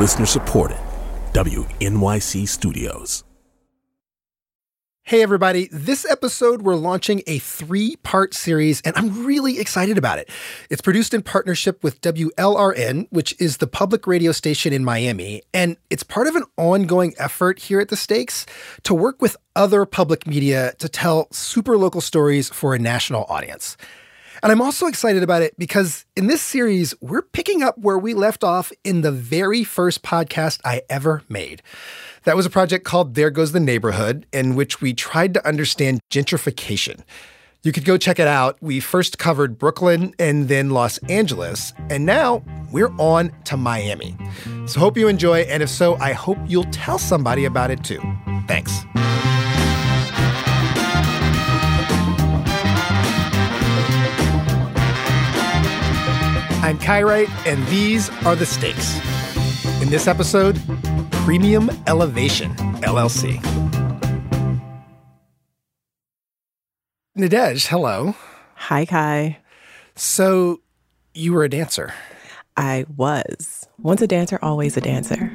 Listener supported. WNYC Studios. Hey, everybody. This episode, we're launching a three part series, and I'm really excited about it. It's produced in partnership with WLRN, which is the public radio station in Miami, and it's part of an ongoing effort here at the Stakes to work with other public media to tell super local stories for a national audience. And I'm also excited about it because in this series, we're picking up where we left off in the very first podcast I ever made. That was a project called There Goes the Neighborhood, in which we tried to understand gentrification. You could go check it out. We first covered Brooklyn and then Los Angeles, and now we're on to Miami. So, hope you enjoy, and if so, I hope you'll tell somebody about it too. Thanks. Wright, and these are the stakes. In this episode, Premium Elevation, LLC. Nadege, hello. Hi, Kai. So, you were a dancer. I was. Once a dancer, always a dancer.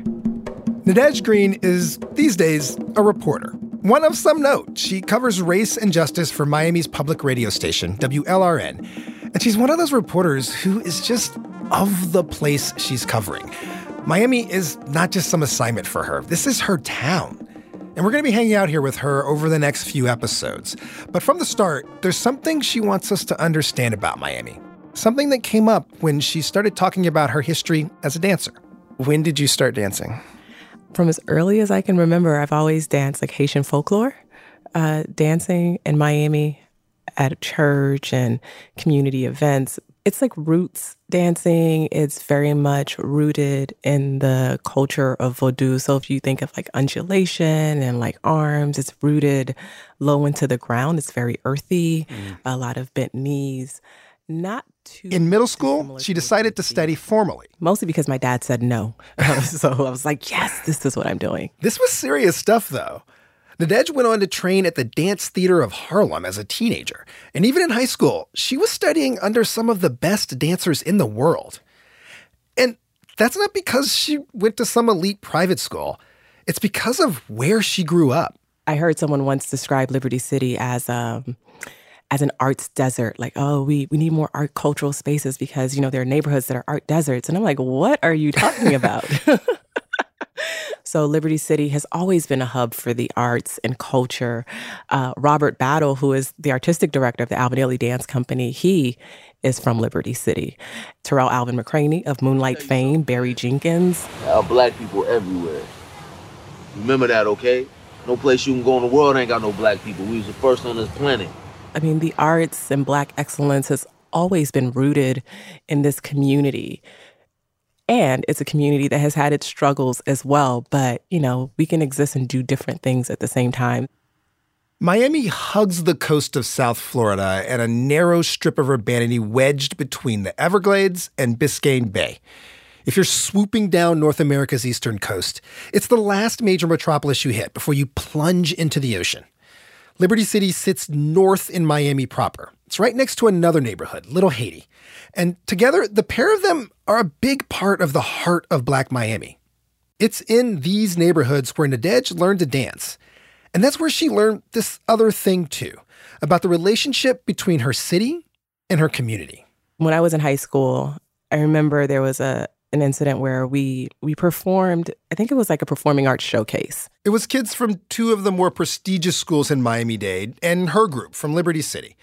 Nadege Green is, these days, a reporter. One of some note. She covers race and justice for Miami's public radio station, WLRN. And she's one of those reporters who is just of the place she's covering. Miami is not just some assignment for her, this is her town. And we're going to be hanging out here with her over the next few episodes. But from the start, there's something she wants us to understand about Miami. Something that came up when she started talking about her history as a dancer. When did you start dancing? From as early as I can remember, I've always danced like Haitian folklore, uh, dancing in Miami at a church and community events. It's like roots dancing. It's very much rooted in the culture of Vodou. So if you think of like undulation and like arms, it's rooted low into the ground. It's very earthy, mm. a lot of bent knees. Not too. In middle school, she decided to study formally. Mostly because my dad said no. so I was like, yes, this is what I'm doing. This was serious stuff, though. Nadege went on to train at the Dance Theater of Harlem as a teenager, and even in high school, she was studying under some of the best dancers in the world. And that's not because she went to some elite private school, it's because of where she grew up. I heard someone once describe Liberty City as um, as an arts desert. Like, oh, we, we need more art cultural spaces because, you know, there are neighborhoods that are art deserts. And I'm like, what are you talking about? So Liberty City has always been a hub for the arts and culture. Uh, Robert Battle, who is the artistic director of the Alvin Ailey Dance Company, he is from Liberty City. Tarell Alvin McCraney of Moonlight fame, Barry Jenkins. Our black people everywhere. Remember that, okay? No place you can go in the world ain't got no black people. We was the first on this planet. I mean, the arts and black excellence has always been rooted in this community. And it's a community that has had its struggles as well, but you know, we can exist and do different things at the same time. Miami hugs the coast of South Florida and a narrow strip of urbanity wedged between the Everglades and Biscayne Bay. If you're swooping down North America's eastern coast, it's the last major metropolis you hit before you plunge into the ocean. Liberty City sits north in Miami proper. It's right next to another neighborhood, Little Haiti. And together, the pair of them are a big part of the heart of Black Miami. It's in these neighborhoods where Nadege learned to dance. And that's where she learned this other thing too about the relationship between her city and her community. When I was in high school, I remember there was a an incident where we we performed i think it was like a performing arts showcase it was kids from two of the more prestigious schools in miami-dade and her group from liberty city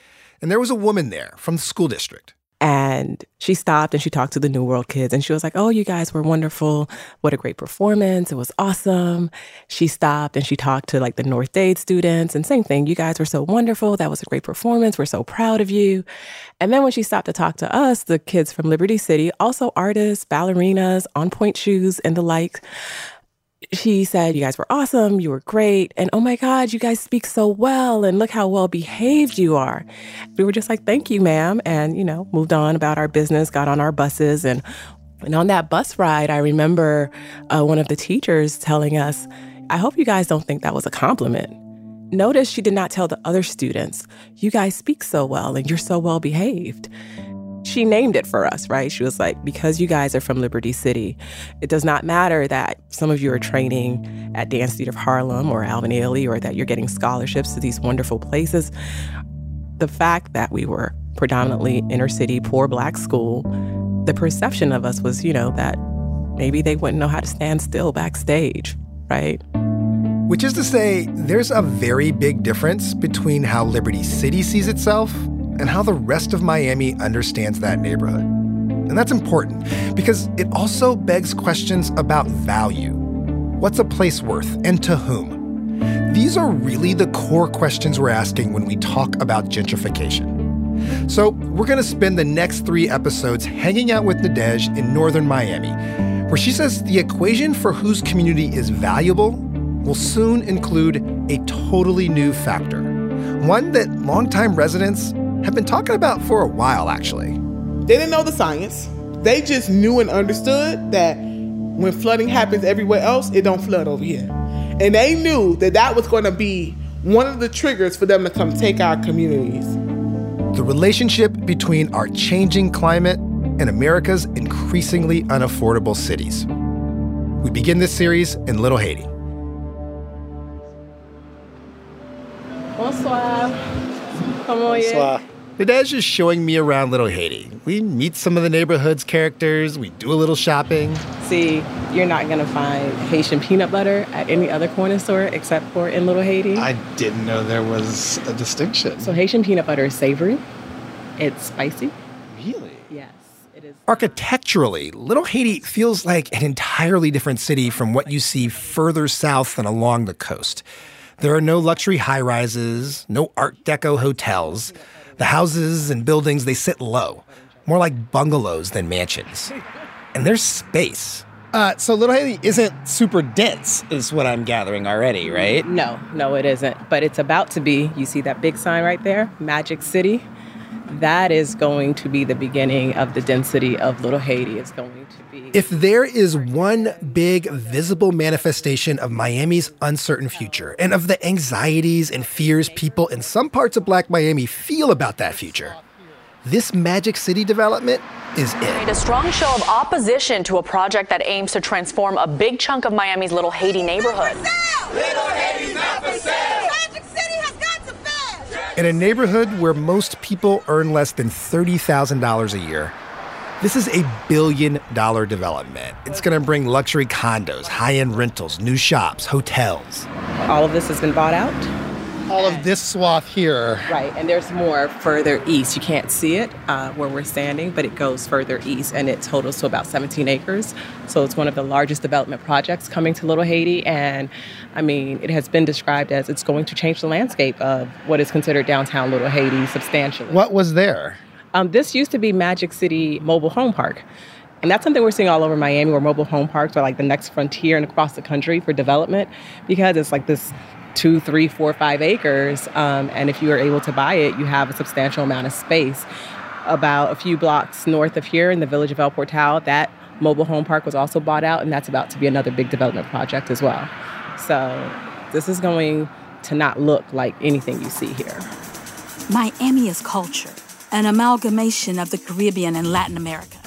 and there was a woman there from the school district and she stopped and she talked to the New World kids and she was like, Oh, you guys were wonderful. What a great performance. It was awesome. She stopped and she talked to like the North Dade students and same thing. You guys were so wonderful. That was a great performance. We're so proud of you. And then when she stopped to talk to us, the kids from Liberty City, also artists, ballerinas, on point shoes, and the like, she said, You guys were awesome. You were great. And oh my God, you guys speak so well. And look how well behaved you are. We were just like, Thank you, ma'am. And, you know, moved on about our business, got on our buses. And, and on that bus ride, I remember uh, one of the teachers telling us, I hope you guys don't think that was a compliment. Notice she did not tell the other students, You guys speak so well and you're so well behaved. She named it for us, right? She was like, because you guys are from Liberty City, it does not matter that some of you are training at Dance Theater of Harlem or Alvin Ailey or that you're getting scholarships to these wonderful places. The fact that we were predominantly inner city, poor black school, the perception of us was, you know, that maybe they wouldn't know how to stand still backstage, right? Which is to say, there's a very big difference between how Liberty City sees itself and how the rest of Miami understands that neighborhood. And that's important because it also begs questions about value. What's a place worth and to whom? These are really the core questions we're asking when we talk about gentrification. So, we're going to spend the next three episodes hanging out with Nadege in northern Miami, where she says the equation for whose community is valuable will soon include a totally new factor, one that longtime residents have been talking about for a while, actually. They didn't know the science. They just knew and understood that when flooding happens everywhere else, it don't flood over here. And they knew that that was going to be one of the triggers for them to come take our communities. The relationship between our changing climate and America's increasingly unaffordable cities. We begin this series in Little Haiti. Bonsoir. Comment Bonsoir. Nadege is showing me around Little Haiti. We meet some of the neighborhood's characters, we do a little shopping. See, you're not gonna find Haitian peanut butter at any other corner store except for in Little Haiti. I didn't know there was a distinction. So Haitian peanut butter is savory, it's spicy. Really? Yes, it is. Architecturally, Little Haiti feels like an entirely different city from what you see further south and along the coast. There are no luxury high rises, no Art Deco hotels. The houses and buildings, they sit low, more like bungalows than mansions. And there's space. Uh, so Little Haiti isn't super dense, is what I'm gathering already, right? No, no, it isn't. But it's about to be. You see that big sign right there? Magic City. That is going to be the beginning of the density of Little Haiti. It's going to be. If there is one big visible manifestation of Miami's uncertain future and of the anxieties and fears people in some parts of Black Miami feel about that future, this Magic City development is it. a strong show of opposition to a project that aims to transform a big chunk of Miami's Little Haiti neighborhood. In a neighborhood where most people earn less than $30,000 a year, this is a billion dollar development. It's going to bring luxury condos, high end rentals, new shops, hotels. All of this has been bought out. All of this swath here. Right, and there's more further east. You can't see it uh, where we're standing, but it goes further east, and it totals to about 17 acres. So it's one of the largest development projects coming to Little Haiti, and I mean, it has been described as it's going to change the landscape of what is considered downtown Little Haiti substantially. What was there? Um, this used to be Magic City Mobile Home Park. And that's something we're seeing all over Miami, where mobile home parks are like the next frontier and across the country for development, because it's like this two, three, four, five acres. Um, and if you are able to buy it, you have a substantial amount of space. About a few blocks north of here in the village of El Portal, that mobile home park was also bought out, and that's about to be another big development project as well. So this is going to not look like anything you see here. Miami is culture, an amalgamation of the Caribbean and Latin America.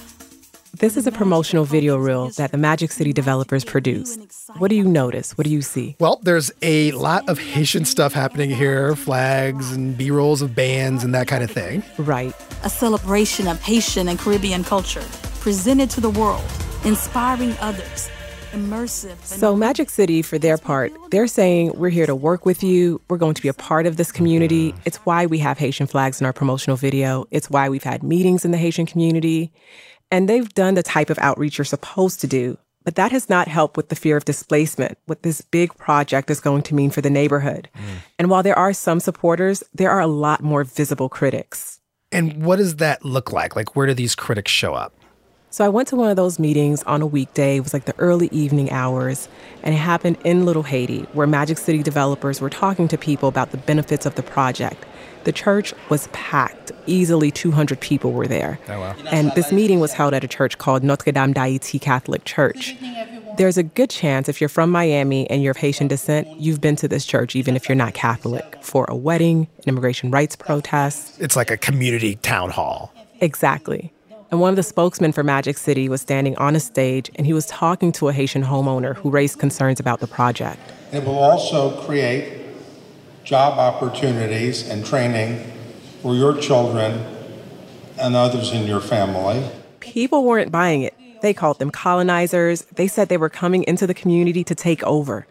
This is a promotional video reel that the Magic City developers produced. What do you notice? What do you see? Well, there's a lot of Haitian stuff happening here flags and B rolls of bands and that kind of thing. Right. A celebration of Haitian and Caribbean culture, presented to the world, inspiring others, immersive. So, Magic City, for their part, they're saying we're here to work with you. We're going to be a part of this community. Mm-hmm. It's why we have Haitian flags in our promotional video. It's why we've had meetings in the Haitian community. And they've done the type of outreach you're supposed to do. But that has not helped with the fear of displacement, what this big project is going to mean for the neighborhood. Mm. And while there are some supporters, there are a lot more visible critics. And what does that look like? Like, where do these critics show up? So I went to one of those meetings on a weekday. It was like the early evening hours, and it happened in Little Haiti, where Magic City developers were talking to people about the benefits of the project. The church was packed. Easily 200 people were there. Oh, wow. And this meeting was held at a church called Notre Dame d'Haïti Catholic Church. There's a good chance if you're from Miami and you're of Haitian descent, you've been to this church, even if you're not Catholic, for a wedding, an immigration rights protest. It's like a community town hall. Exactly. And one of the spokesmen for Magic City was standing on a stage and he was talking to a Haitian homeowner who raised concerns about the project. It will also create job opportunities and training for your children and others in your family. People weren't buying it. They called them colonizers. They said they were coming into the community to take over.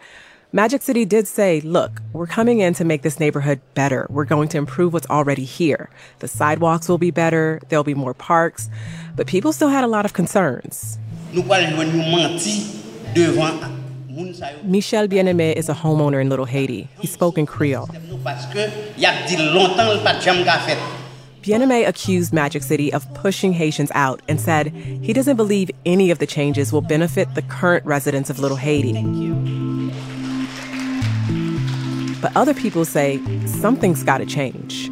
Magic City did say, look, we're coming in to make this neighborhood better. We're going to improve what's already here. The sidewalks will be better, there'll be more parks. But people still had a lot of concerns. Michel Bien-Aimé is a homeowner in Little Haiti. He spoke in Creole. Bien-Aimé accused Magic City of pushing Haitians out and said he doesn't believe any of the changes will benefit the current residents of Little Haiti. But other people say something's got to change.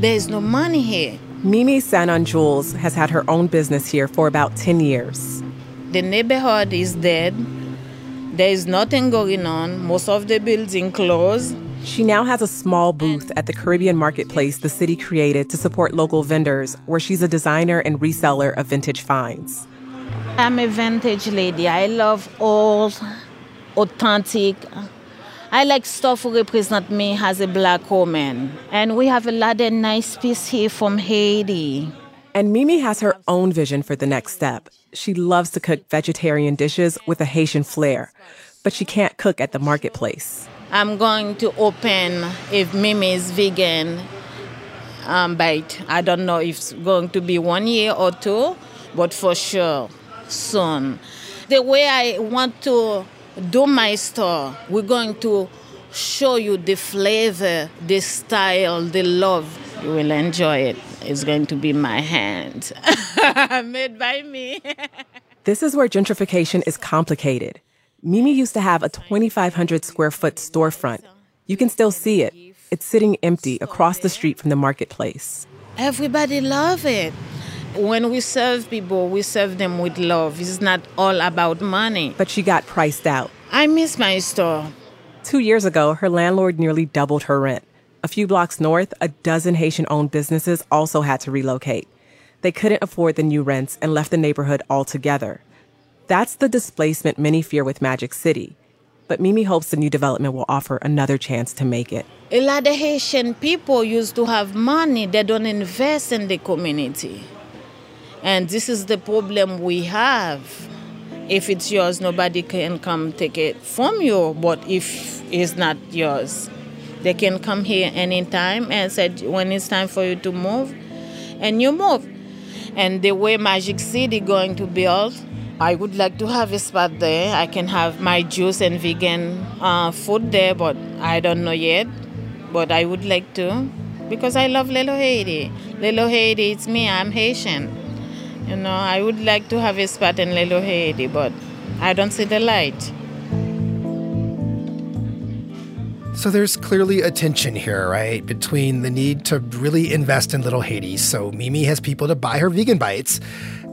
There's no money here. Mimi Sanon Jules has had her own business here for about 10 years. The neighborhood is dead. There is nothing going on. Most of the buildings closed. She now has a small booth at the Caribbean marketplace the city created to support local vendors, where she's a designer and reseller of vintage finds. I'm a vintage lady. I love old, authentic. I like stuff who represent me as a black woman. And we have a lot of nice pieces here from Haiti. And Mimi has her own vision for the next step. She loves to cook vegetarian dishes with a Haitian flair, but she can't cook at the marketplace. I'm going to open if Mimi's vegan um, bite. I don't know if it's going to be one year or two, but for sure soon. The way I want to do my store, we're going to show you the flavor, the style, the love. You will enjoy it. It's going to be my hand, made by me. this is where gentrification is complicated. Mimi used to have a 2,500 square foot storefront. You can still see it. It's sitting empty across the street from the marketplace. Everybody love it. When we serve people, we serve them with love. It's not all about money. But she got priced out. I miss my store. Two years ago, her landlord nearly doubled her rent. A few blocks north, a dozen Haitian owned businesses also had to relocate. They couldn't afford the new rents and left the neighborhood altogether. That's the displacement many fear with Magic City. But Mimi hopes the new development will offer another chance to make it. A lot of Haitian people used to have money, they don't invest in the community. And this is the problem we have. If it's yours, nobody can come take it from you. But if it's not yours, they can come here anytime and said when it's time for you to move, and you move. And the way Magic City going to build, I would like to have a spot there. I can have my juice and vegan uh, food there, but I don't know yet. But I would like to because I love Little Haiti. Little Haiti, it's me, I'm Haitian. You know, I would like to have a spot in Little Haiti, but I don't see the light. So there's clearly a tension here, right, between the need to really invest in Little Haiti so Mimi has people to buy her vegan bites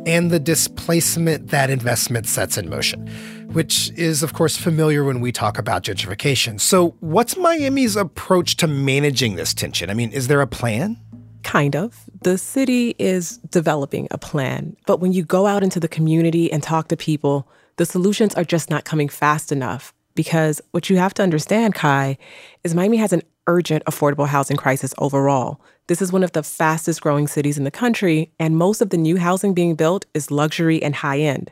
and the displacement that investment sets in motion, which is, of course, familiar when we talk about gentrification. So, what's Miami's approach to managing this tension? I mean, is there a plan? Kind of. The city is developing a plan, but when you go out into the community and talk to people, the solutions are just not coming fast enough. Because what you have to understand, Kai, is Miami has an urgent affordable housing crisis overall. This is one of the fastest growing cities in the country, and most of the new housing being built is luxury and high end.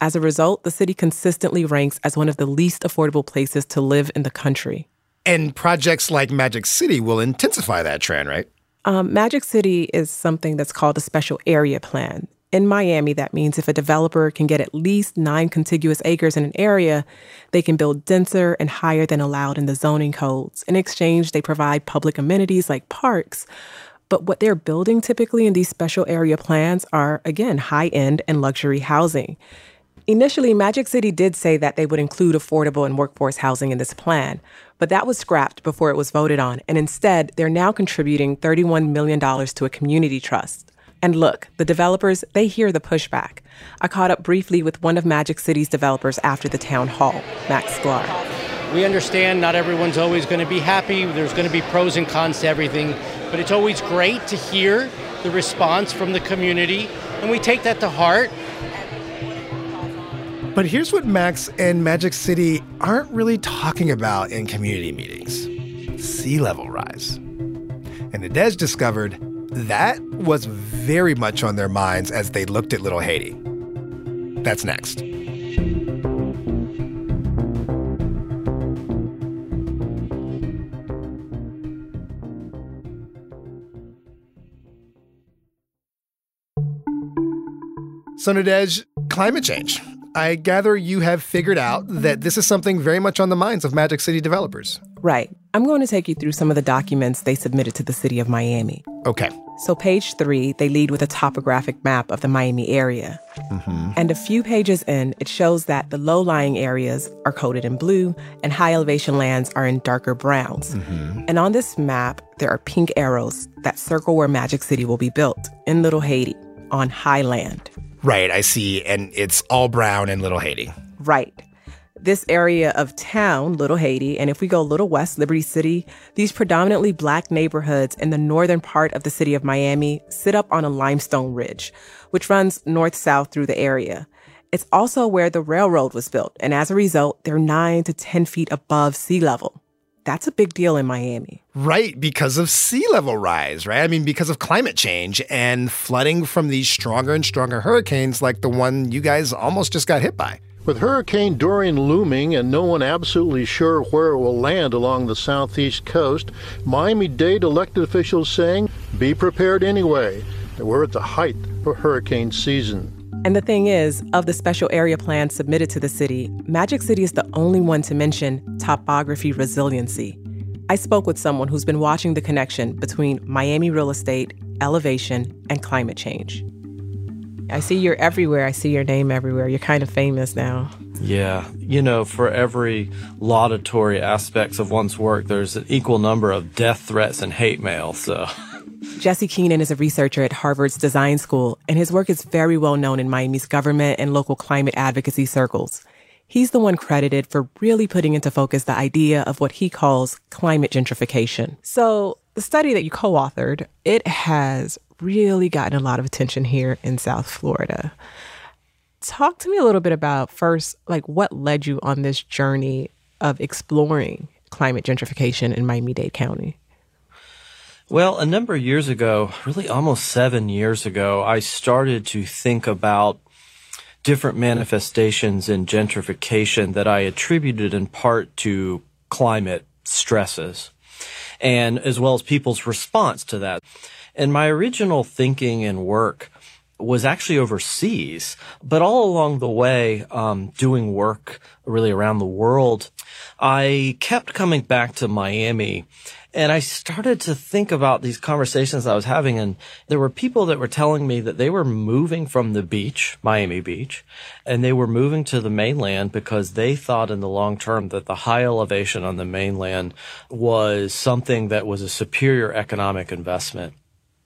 As a result, the city consistently ranks as one of the least affordable places to live in the country. And projects like Magic City will intensify that trend, right? Um, Magic City is something that's called a special area plan. In Miami, that means if a developer can get at least nine contiguous acres in an area, they can build denser and higher than allowed in the zoning codes. In exchange, they provide public amenities like parks. But what they're building typically in these special area plans are, again, high end and luxury housing. Initially, Magic City did say that they would include affordable and workforce housing in this plan, but that was scrapped before it was voted on. And instead, they're now contributing $31 million to a community trust. And look, the developers, they hear the pushback. I caught up briefly with one of Magic City's developers after the town hall, Max Sklar. We understand not everyone's always going to be happy. There's going to be pros and cons to everything. But it's always great to hear the response from the community, and we take that to heart. But here's what Max and Magic City aren't really talking about in community meetings sea level rise. And Nadege discovered that was very much on their minds as they looked at Little Haiti. That's next. So, Nadege, climate change. I gather you have figured out that this is something very much on the minds of Magic City developers. Right. I'm going to take you through some of the documents they submitted to the city of Miami. Okay. So, page three, they lead with a topographic map of the Miami area. Mm-hmm. And a few pages in, it shows that the low lying areas are coded in blue and high elevation lands are in darker browns. Mm-hmm. And on this map, there are pink arrows that circle where Magic City will be built in Little Haiti on high land. Right, I see. And it's all brown in Little Haiti. Right. This area of town, Little Haiti, and if we go a little west, Liberty City, these predominantly black neighborhoods in the northern part of the city of Miami sit up on a limestone ridge, which runs north south through the area. It's also where the railroad was built, and as a result, they're 9 to 10 feet above sea level. That's a big deal in Miami. Right, because of sea level rise, right? I mean, because of climate change and flooding from these stronger and stronger hurricanes like the one you guys almost just got hit by. With Hurricane Dorian looming and no one absolutely sure where it will land along the southeast coast, Miami Dade elected officials saying, be prepared anyway. We're at the height of hurricane season. And the thing is, of the special area plan submitted to the city, Magic City is the only one to mention topography resiliency. I spoke with someone who's been watching the connection between Miami real estate, elevation, and climate change. I see you're everywhere. I see your name everywhere. You're kind of famous now. Yeah. You know, for every laudatory aspects of one's work, there's an equal number of death threats and hate mail. So. Jesse Keenan is a researcher at Harvard's Design School, and his work is very well known in Miami's government and local climate advocacy circles. He's the one credited for really putting into focus the idea of what he calls climate gentrification. So, the study that you co-authored, it has really gotten a lot of attention here in South Florida. Talk to me a little bit about first, like what led you on this journey of exploring climate gentrification in Miami-Dade County? Well, a number of years ago, really almost seven years ago, I started to think about different manifestations in gentrification that I attributed in part to climate stresses and as well as people's response to that. And my original thinking and work was actually overseas, but all along the way, um, doing work really around the world, I kept coming back to Miami and I started to think about these conversations I was having. And there were people that were telling me that they were moving from the beach, Miami Beach, and they were moving to the mainland because they thought in the long term that the high elevation on the mainland was something that was a superior economic investment.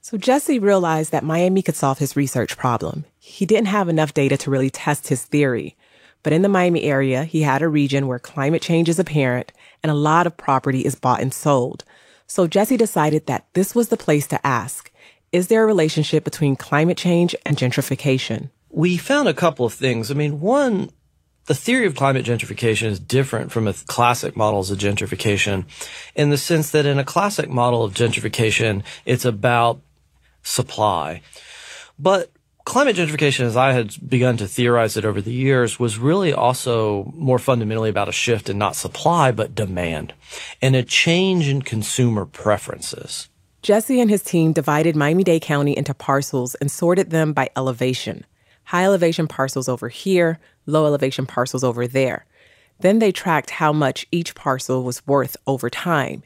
So Jesse realized that Miami could solve his research problem. He didn't have enough data to really test his theory. But in the Miami area, he had a region where climate change is apparent and a lot of property is bought and sold. So Jesse decided that this was the place to ask, is there a relationship between climate change and gentrification? We found a couple of things. I mean, one, the theory of climate gentrification is different from a classic models of gentrification in the sense that in a classic model of gentrification, it's about supply. But climate gentrification, as I had begun to theorize it over the years, was really also more fundamentally about a shift in not supply, but demand and a change in consumer preferences. Jesse and his team divided Miami Dade County into parcels and sorted them by elevation. High elevation parcels over here, low elevation parcels over there. Then they tracked how much each parcel was worth over time.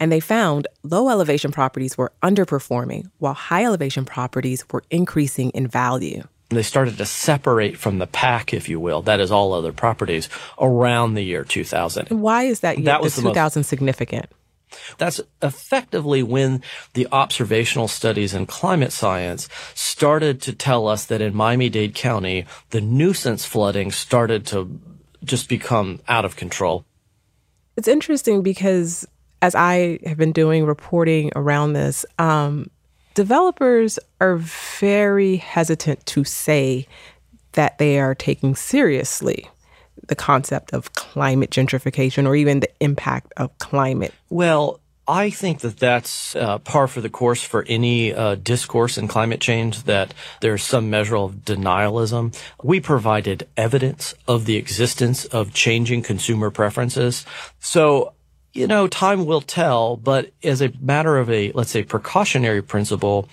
And they found low elevation properties were underperforming while high elevation properties were increasing in value. They started to separate from the pack, if you will, that is all other properties, around the year 2000. And why is that, that was 2000 most, significant? That's effectively when the observational studies in climate science started to tell us that in Miami-Dade County, the nuisance flooding started to just become out of control. It's interesting because as I have been doing reporting around this, um, developers are very hesitant to say that they are taking seriously the concept of climate gentrification or even the impact of climate. Well, I think that that's uh, par for the course for any uh, discourse in climate change, that there's some measure of denialism. We provided evidence of the existence of changing consumer preferences. So, you know, time will tell, but as a matter of a, let's say, precautionary principle,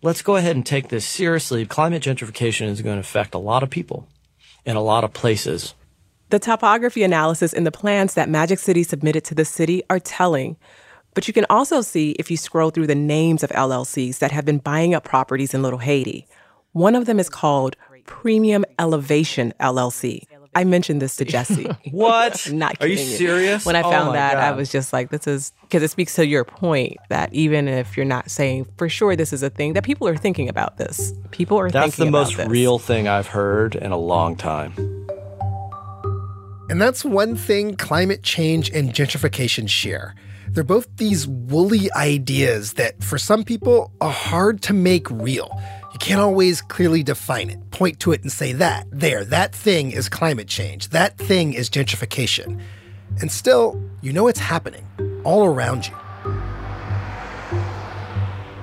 let's go ahead and take this seriously. Climate gentrification is going to affect a lot of people in a lot of places. The topography analysis in the plans that Magic City submitted to the city are telling. But you can also see if you scroll through the names of LLCs that have been buying up properties in Little Haiti. One of them is called Premium Elevation LLC. I mentioned this to Jesse. what? I'm not Are you kidding serious? When I Oh found my that, I was just like, this is because it speaks to your point that even if you're not saying for sure this is a thing, that people are thinking about this. People are That's thinking the about most this. real thing I've heard in a long time. And that's one thing climate change and gentrification share. They're both these woolly ideas that, for some people, are hard to make real. Can't always clearly define it, point to it and say that, there, that thing is climate change, that thing is gentrification. And still, you know it's happening all around you.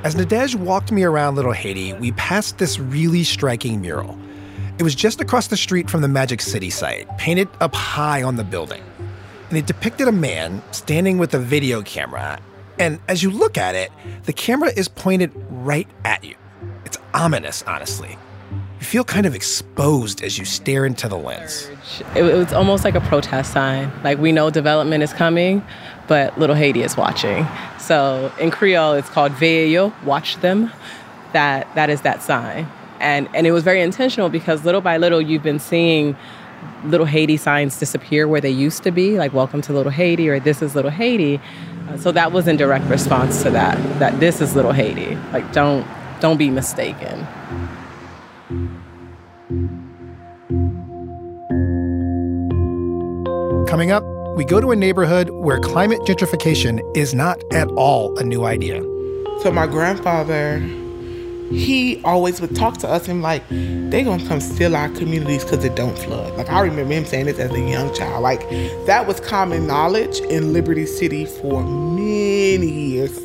As Nadege walked me around Little Haiti, we passed this really striking mural. It was just across the street from the Magic City site, painted up high on the building. And it depicted a man standing with a video camera. And as you look at it, the camera is pointed right at you. It's ominous, honestly. You feel kind of exposed as you stare into the lens. It, was almost like a protest sign. Like we know development is coming, but Little Haiti is watching. So in Creole, it's called Veye Yo, watch them. That that is that sign. And and it was very intentional because little by little you've been seeing Little Haiti signs disappear where they used to be, like "Welcome to Little Haiti" or "This is Little Haiti." Uh, so that was in direct response to that. That this is Little Haiti. Like don't don't be mistaken. Coming up, we go to a neighborhood where climate gentrification is not at all a new idea. So my grandfather, he always would talk to us and like, they gonna come steal our communities because it don't flood. Like I remember him saying this as a young child. Like that was common knowledge in Liberty City for many years.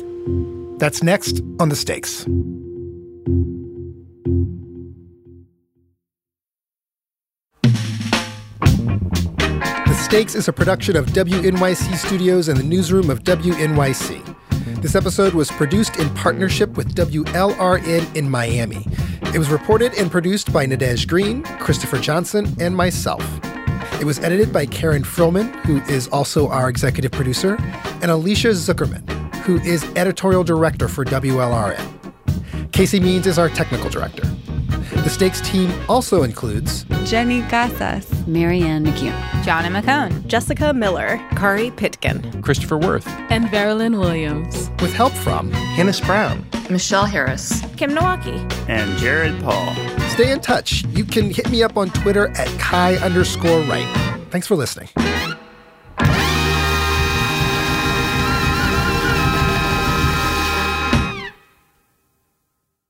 That's next on The Stakes. Stakes is a production of WNYC Studios and the newsroom of WNYC. This episode was produced in partnership with WLRN in Miami. It was reported and produced by Nadege Green, Christopher Johnson, and myself. It was edited by Karen Frillmann, who is also our executive producer, and Alicia Zuckerman, who is editorial director for WLRN. Casey Means is our technical director. The Stakes team also includes Jenny Casas, Marianne McHugh, Johnny McCone, Jessica Miller, Kaari Pitkin, Christopher Worth, and Marilyn Williams. with help from Hannis Brown, Michelle Harris, Kim Nowacki. and Jared Paul. Stay in touch. You can hit me up on Twitter at Kai underscore Wright. Thanks for listening.